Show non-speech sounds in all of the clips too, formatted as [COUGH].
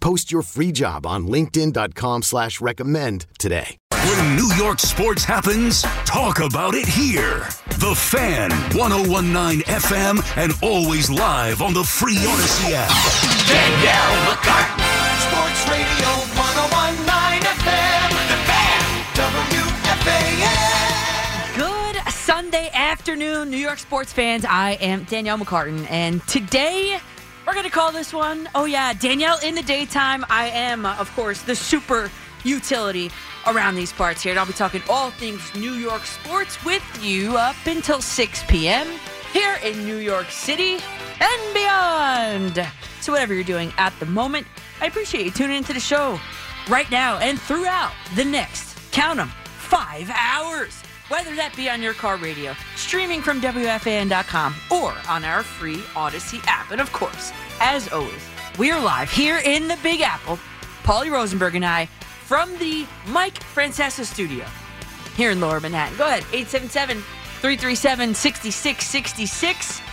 Post your free job on linkedin.com slash recommend today. When New York sports happens, talk about it here. The Fan, 1019 FM, and always live on the free Audacy app. Danielle McCartan, Sports Radio 1019 FM, The Fan, WFAN. Good Sunday afternoon, New York sports fans. I am Danielle McCartan, and today we're going to call this one, oh yeah, Danielle in the daytime. I am, uh, of course, the super utility around these parts here, and I'll be talking all things New York sports with you up until 6 p.m. here in New York City and beyond. So, whatever you're doing at the moment, I appreciate you tuning into the show right now and throughout the next, count them, five hours. Whether that be on your car radio, streaming from WFAN.com, or on our free Audacy app. And of course, as always, we are live here in the Big Apple. Paulie Rosenberg and I from the Mike Francesa studio here in Lower Manhattan. Go ahead, 877 337 6666. Go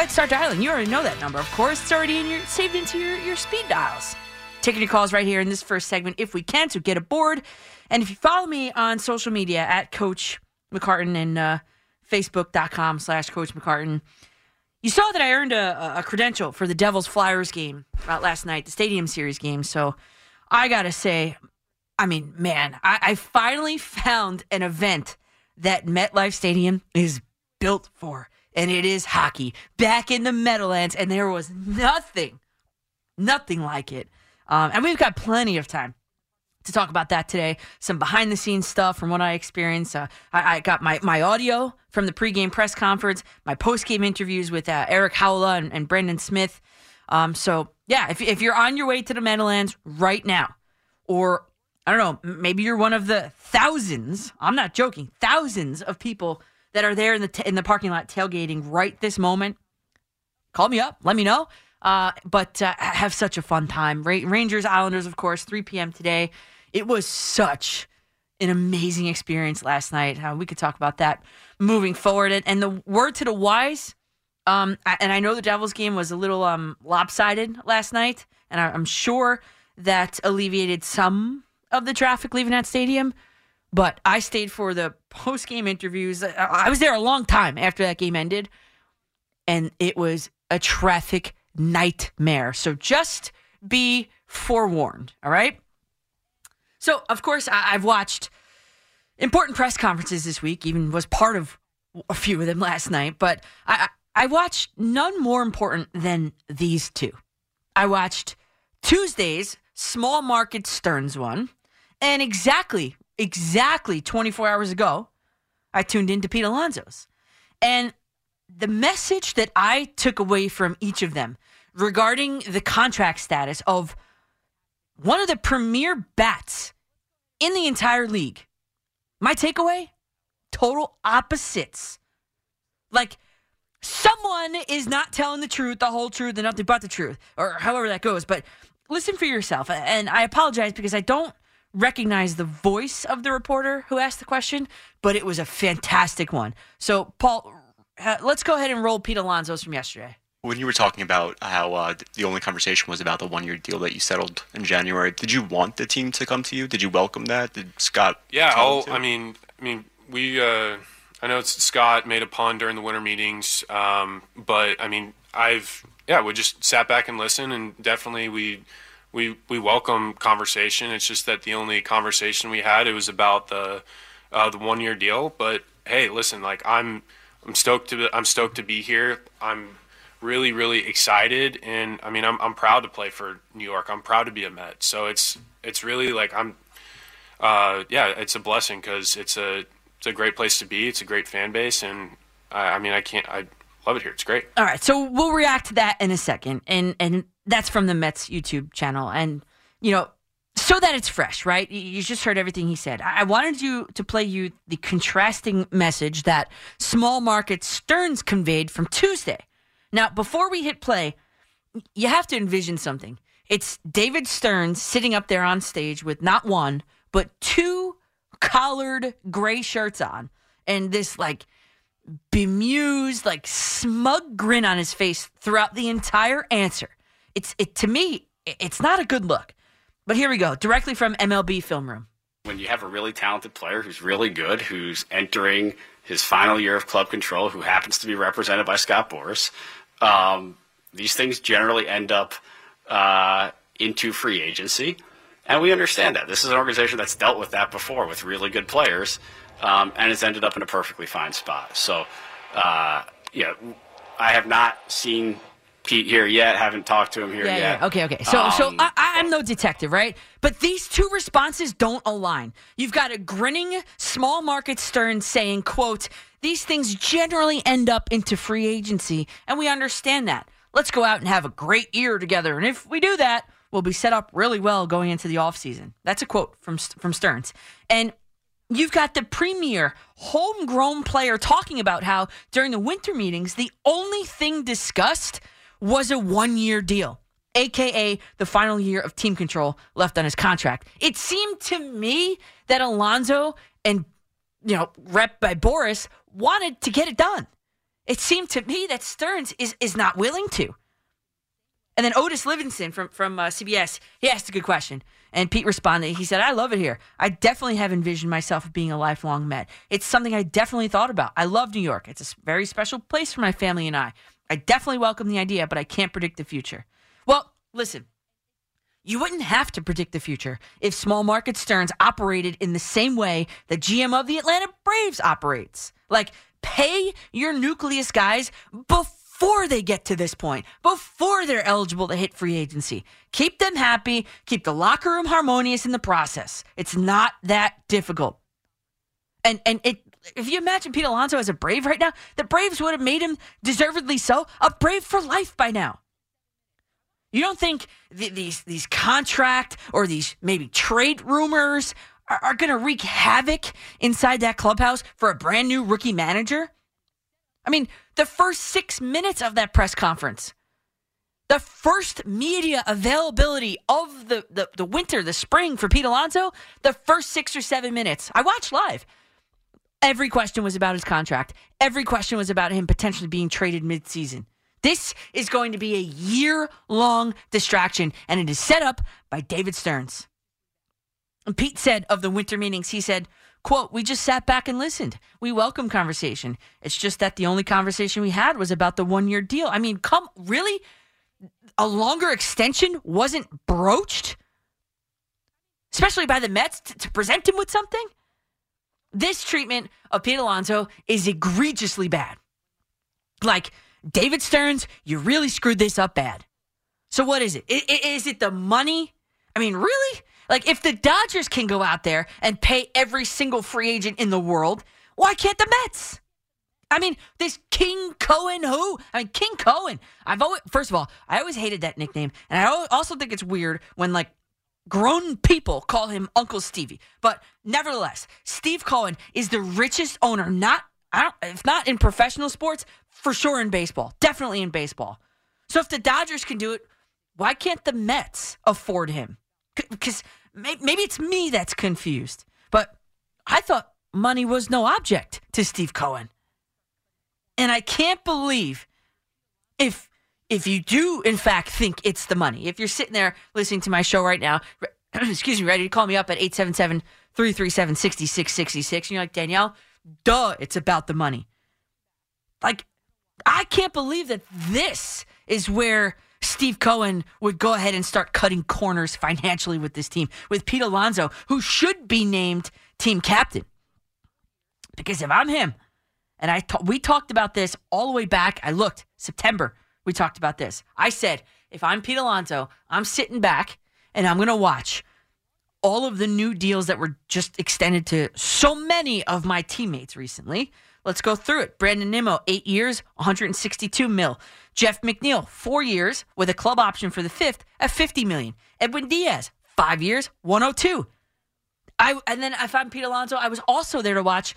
ahead, start dialing. You already know that number, of course. It's already in your saved into your, your speed dials. Taking your calls right here in this first segment if we can, so get aboard. And if you follow me on social media at Coach McCartan and uh, Facebook.com slash Coach McCartan, you saw that I earned a, a credential for the Devils Flyers game last night, the Stadium Series game. So I got to say, I mean, man, I, I finally found an event that MetLife Stadium is built for, and it is hockey back in the Meadowlands, and there was nothing, nothing like it. Um, and we've got plenty of time to talk about that today. Some behind the scenes stuff from what I experienced. Uh, I, I, got my, my audio from the pregame press conference, my postgame interviews with uh, Erik Haula and, and Smith. Um, so, yeah, if, if you're on your way to the Meadowlands right now, or I don't know, maybe you're one of the thousands, I'm not joking, thousands of people that are there in the, t- in the parking lot tailgating right this moment, call me up, let me know. Uh, but uh, have such a fun time. Ra- Rangers, Islanders, of course, 3 p.m. today. It was such an amazing experience last night. Uh, we could talk about that moving forward. And, and the word to the wise, um, and I know the Devils game was a little um, lopsided last night, and I, I'm sure that alleviated some of the traffic leaving that stadium. But I stayed for the post game interviews. I was there a long time after that game ended, and it was a traffic nightmare. So just be forewarned, all right? So, of course, I- have watched important press conferences this week, even was part of a few of them last night, but I, I watched none more important than these two. I watched Tuesday's small market Stearns one, and exactly, exactly 24 hours ago, I tuned into Pete Alonso's. And the message that I took away from each of them regarding the contract status of one of the premier bats in the entire league. My takeaway total opposites. Like, someone is not telling the truth, the whole truth, and nothing but the truth, or however that goes. But listen for yourself. And I apologize because I don't recognize the voice of the reporter who asked the question, but it was a fantastic one. So, Paul, let's go ahead and roll Pete Alonso's from yesterday. When you were talking about how uh, the only conversation was about the one-year deal that you settled in January, did you want the team to come to you? Did you welcome that? Did Scott? Yeah. Oh. I mean, I mean, we. Uh, I know it's Scott made a pun during the winter meetings, um, but I mean, I've yeah, we just sat back and listened, and definitely we we we welcome conversation. It's just that the only conversation we had it was about the uh, the one year deal. But hey, listen, like I'm I'm stoked to I'm stoked to be here. I'm really really excited, and I mean I'm I'm proud to play for New York. I'm proud to be a Met. So it's it's really like I'm uh, yeah, it's a blessing because it's a it's a great place to be. It's a great fan base, and I, I mean I can't I love it here. It's great. All right, so we'll react to that in a second, and and that's from the Mets YouTube channel, and you know, so that it's fresh, right? You- just heard everything he said. I I wanted you to play you the contrasting message that small market Stearns conveyed from Tuesday. Now, before we hit play, you have to envision something. It's David Stern sitting up there on stage with not one, but two collared gray shirts on, and this like bemused, like smug grin on his face throughout the entire answer. It's it to me, it's not a good look. But here we go, directly from MLB Film Room. when you have a really talented player who's really good, who's entering his final year of club control, who happens to be represented by Scott Boras, um, these things generally end up uh, into free agency. And we understand that. This is an organization that's dealt with that before with really good players, um, and it's ended up in a perfectly fine spot. So, uh, yeah, I have not seen Pete here yet, haven't talked to him here Yeah, yet. yeah. Okay, okay. So, so Um, I, I'm no detective, right? But these two responses don't align. You've got a grinning small market Stern saying, "quote These things generally end up into free agency, and we understand that. Let's go out and have a great year together, and if we do that, we'll be set up really well going into the offseason. That's a quote from from Stearns, and. You've got the premier homegrown player talking about how during the winter meetings, the only thing discussed was a one year deal, aka the final year of team control left on his contract. It seemed to me that Alonso and, you know, rep by Boras wanted to get it done. It seemed to me that Stearns is, is not willing to. And then Otis Livingston from from uh, CBS, he asked a good question, and Pete responded. He said, "I love it here. I definitely have envisioned myself being a lifelong Met. It's something I definitely thought about. I love New York. It's a very special place for my family and I. I definitely welcome the idea, but I can't predict the future." Well, listen, you wouldn't have to predict the future if small market Stearns operated in the same way that GM of the Atlanta Braves operates. Like, pay your nucleus guys before they get to this point, before they're eligible to hit free agency. Keep them happy, keep the locker room harmonious in the process. It's not that difficult. And and it if you imagine Pete Alonso as a Brave right now, the Braves would have made him deservedly so a Brave for life by now. You don't think th- these these contract or these maybe trade rumors are, are going to wreak havoc inside that clubhouse for a brand new rookie manager? I mean, the first six minutes of that press conference, the first media availability of the, the, the winter, the spring for Pete Alonso, the first six or seven minutes, I watched live. Every question was about his contract. Every question was about him potentially being traded midseason. This is going to be a year long distraction, and it is set up by David Stearns. And Pete said of the winter meetings, he said, quote, we just sat back and listened. We welcome conversation. It's just that the only conversation we had was about the one year deal. I mean, come, really? A longer extension wasn't broached? Especially by the Mets to, to present him with something? This treatment of Pete Alonso is egregiously bad. Like, David Stearns, you really screwed this up bad. So what is it? Is it the money? I mean, really? Like, if the Dodgers can go out there and pay every single free agent in the world, why can't the Mets? I mean, this King Cohen, who? I mean, King Cohen. I've always, first of all, I always hated that nickname, and I also think it's weird when like grown people call him Uncle Stevie. But nevertheless, Steve Cohen is the richest owner, not I don't, if not in professional sports, for sure in baseball, definitely in baseball. So if the Dodgers can do it, why can't the Mets afford him? Because maybe it's me that's confused. But I thought money was no object to Steve Cohen. And I can't believe if if you do in fact think it's the money. If you're sitting there listening to my show right now, [CLEARS THROAT] excuse me, ready to call me up at 877-337-6666 and you're like, "Danielle, duh, it's about the money." Like I can't believe that this is where Steve Cohen would go ahead and start cutting corners financially with this team, with Pete Alonso, who should be named team captain. Because if I'm him, and I ta- we talked about this all the way back, I looked September. We talked about this. I said, if I'm Pete Alonso, I'm sitting back and I'm going to watch all of the new deals that were just extended to so many of my teammates recently. Let's go through it. Brandon Nimmo, eight years, 162 mil. Jeff McNeil, four years with a club option for the fifth at 50 million. Edwin Diaz, five years, 102. I and then if I'm Pete Alonso, I was also there to watch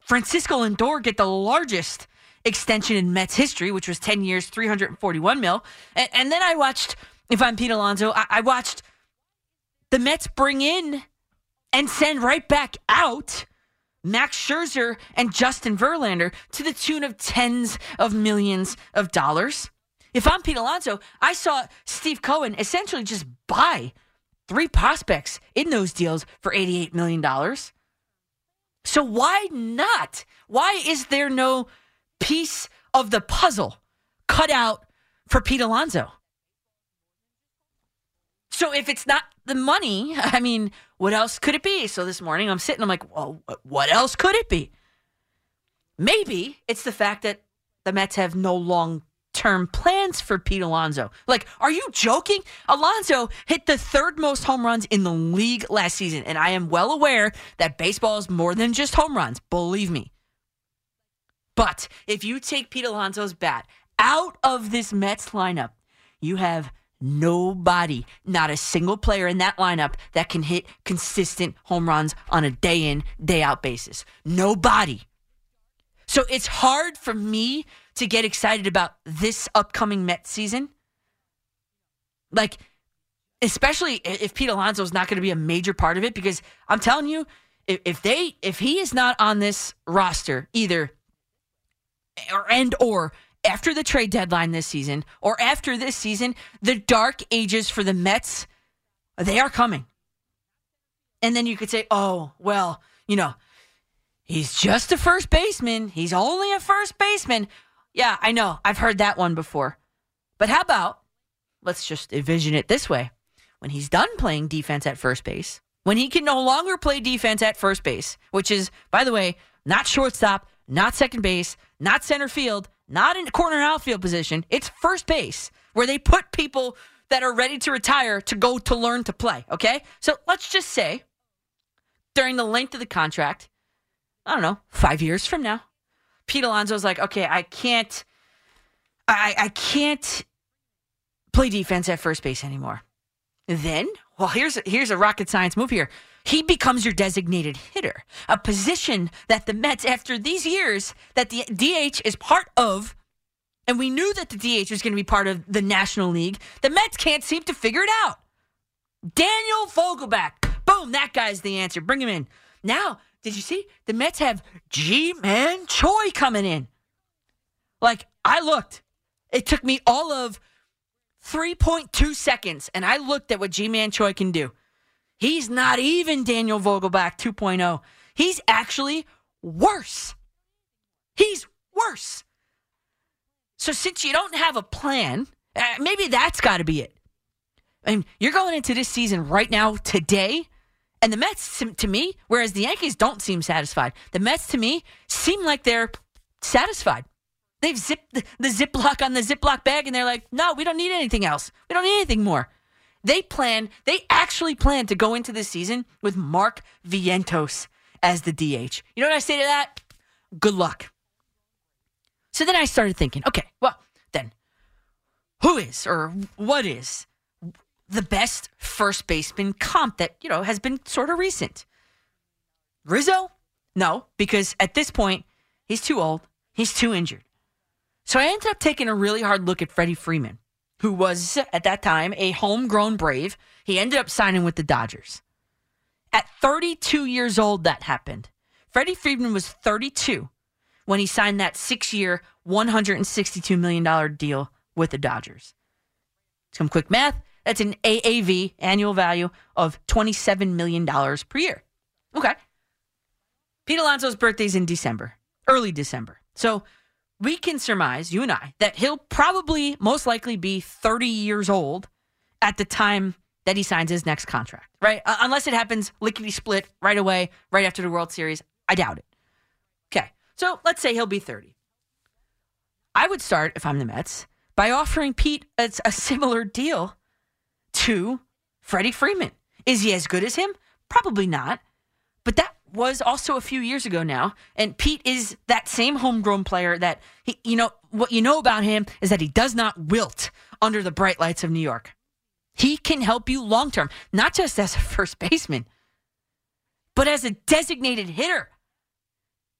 Francisco Lindor get the largest extension in Mets history, which was 10 years, 341 mil. And, and then I watched, if I'm Pete Alonso, I, I watched the Mets bring in and send right back out Max Scherzer and Justin Verlander to the tune of tens of millions of dollars. If I'm Pete Alonso, I saw Steve Cohen essentially just buy three prospects in those deals for $88 million. So why not? Why is there no piece of the puzzle cut out for Pete Alonso? So if it's not the money, [LAUGHS] I mean, what else could it be? So this morning I'm sitting, I'm like, well, what else could it be? Maybe it's the fact that the Mets have no long term plans for Pete Alonso. Like, are you joking? Alonso hit the third most home runs in the league last season. And I am well aware that baseball is more than just home runs, believe me. But if you take Pete Alonso's bat out of this Mets lineup, you have nobody, not a single player in that lineup that can hit consistent home runs on a day in, day out basis. Nobody. So it's hard for me to get excited about this upcoming Mets season. Like, especially if Pete Alonso is not going to be a major part of it, because I'm telling you, if, they if he is not on this roster either or and or after the trade deadline this season or after this season, the dark ages for the Mets, they are coming. And then you could say, oh, well, you know, he's just a first baseman. He's only a first baseman. Yeah, I know. I've heard that one before. But how about, let's just envision it this way. When he's done playing defense at first base, when he can no longer play defense at first base, which is, by the way, not shortstop, not second base, not center field, not in corner outfield position. It's first base where they put people that are ready to retire to go to learn to play. Okay. So let's just say during the length of the contract, I don't know, five years from now, Pete Alonso's like, okay, I can't, I, I can't play defense at first base anymore. Then, well, here's here's a rocket science move here. He becomes your designated hitter, a position that the Mets, after these years that the DH is part of, and we knew that the DH was going to be part of the National League, the Mets can't seem to figure it out. Daniel Vogelbach. Boom, that guy's the answer. Bring him in. Now, did you see? The Mets have Ji-Man Choi coming in. Like, I looked. It took me all of 3.2 seconds, and I looked at what Ji-Man Choi can do. He's not even Daniel Vogelbach 2.0. He's actually worse. He's worse. So since you don't have a plan, uh, maybe that's got to be it. I mean, you're going into this season right now today, and the Mets to- me, whereas the Yankees don't seem satisfied, the Mets to me seem like they're satisfied. They've zipped the, the Ziploc on the Ziploc bag, and they're like, no, we don't need anything else. We don't need anything more. They plan, they actually plan to go into this season with Mark Vientos as the DH. You know what I say to that? Good luck. So then I started thinking, okay, well, then who is or what is the best first baseman comp that, you know, has been sort of recent? Rizzo? No, because at this point, he's too old. He's too injured. So I ended up taking a really hard look at Freddie Freeman, who was at that time a homegrown Brave. He ended up signing with the Dodgers. At 32 years old, that happened. Freddie Freeman was 32 when he signed that six year, $162 million deal with the Dodgers. Some quick math that's an AAV, annual value, of $27 million per year. Okay. Pete Alonso's birthday's in December, early December. So we can surmise, you and I, that he'll probably most likely be 30 years old at the time that he signs his next contract, right? Uh, unless it happens lickety split right away, right after the World Series. I doubt it. Okay. So let's say he'll be 30. I would start, if I'm the Mets, by offering Pete a, a similar deal to Freddie Freeman. Is he as good as him? Probably not. But that was also a few years ago now. And Pete is that same homegrown player that he, you know, what you know about him is that he does not wilt under the bright lights of New York. He can help you long term, not just as a first baseman, but as a designated hitter.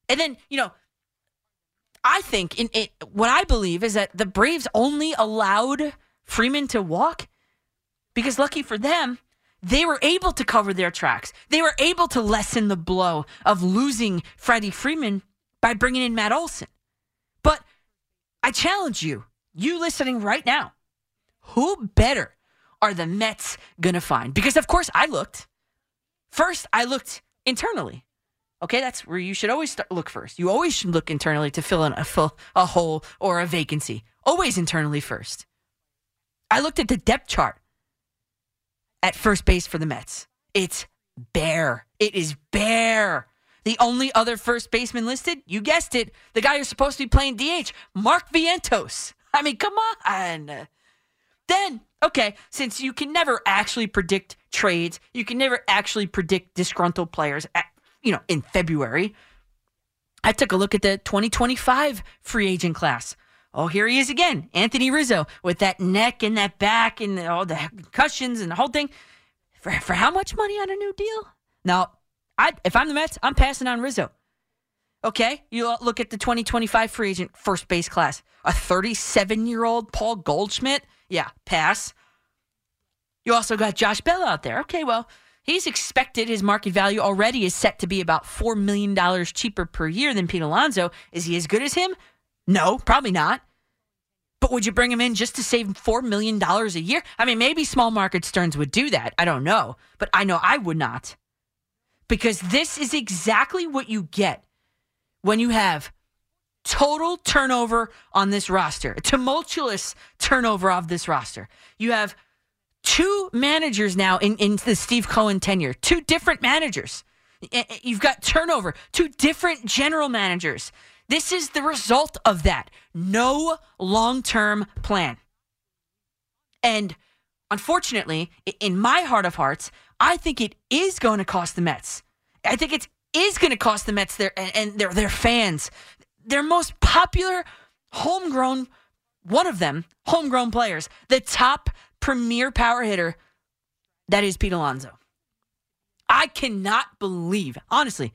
And then, you know, I think in it, what I believe is that the Braves only allowed Freeman to walk because lucky for them, they were able to cover their tracks. They were able to lessen the blow of losing Freddie Freeman by bringing in Matt Olson. But I challenge you, you listening right now, who better are the Mets going to find? Because, of course, I looked. First, I looked internally. Okay, that's where you should always start, look first. You always should look internally to fill in a, fill a hole or a vacancy. Always internally first. I looked at the depth chart at first base for the Mets. It's bare. It is bare. The only other first baseman listed, you guessed it, the guy who's supposed to be playing DH, Mark Vientos. I mean, come on. Then, okay, since you can never actually predict trades, you can never actually predict disgruntled players, at, you know, in February. I took a look at the 2025 free agent class. Oh, here he is again, Anthony Rizzo, with that neck and that back and all the concussions and the whole thing. For, for how much money on a new deal? Now, I, if I'm the Mets, I'm passing on Rizzo. Okay, you look at the 2025 free agent first base class. A 37 year old Paul Goldschmidt. Yeah, pass. You also got Josh Bell out there. Okay, well, he's expected his market value already is set to be about $4 million cheaper per year than Pete Alonso. Is he as good as him? No, probably not. But would you bring him in just to save $4 million a year? I mean, maybe small market Stearns would do that. I don't know. But I know I would not. Because this is exactly what you get when you have total turnover on this roster, a tumultuous turnover of this roster. You have two managers now in, in the Steve Cohen tenure, two different managers. You've got turnover, two different general managers. This is the result of that. No long term plan. And unfortunately, in my heart of hearts, I think it is going to cost the Mets. I think it is going to cost the Mets their and their their fans their most popular homegrown one of them homegrown players, the top premier power hitter that is Pete Alonso. I cannot believe, honestly,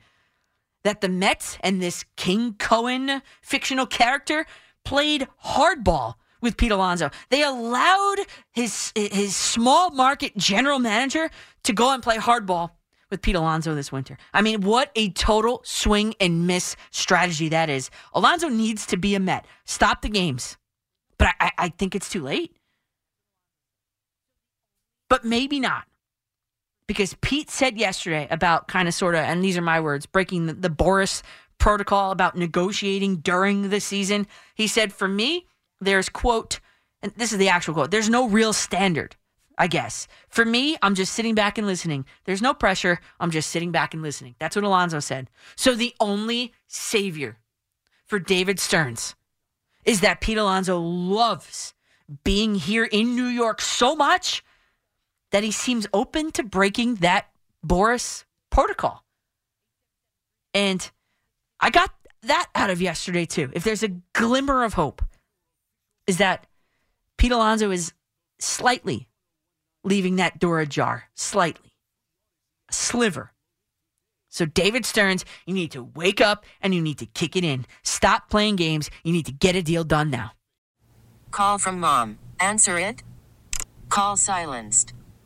that the Mets and this King Cohen fictional character played hardball with Pete Alonso. They allowed his his small market general manager to go and play hardball with Pete Alonso this winter. I mean, what a total swing and miss strategy that is. Alonso needs to be a Met. Stop the games. But I, I think it's too late. But maybe not because Pete said yesterday about kind of sort of, and these are my words, breaking the, the Boras protocol about negotiating during the season. He said, for me, there's quote, and this is the actual quote, there's no real standard, I guess. For me, I'm just sitting back and listening. There's no pressure. I'm just sitting back and listening. That's what Alonso said. So the only savior for David Stearns is that Pete Alonso loves being here in New York so much that he seems open to breaking that Boras protocol. And I got that out of yesterday too. If there's a glimmer of hope, is that Pete Alonso is slightly leaving that door ajar, slightly, a sliver. So, David Stearns, you need to wake up and you need to kick it in. Stop playing games. You need to get a deal done now. Call from mom. Answer it. Call silenced.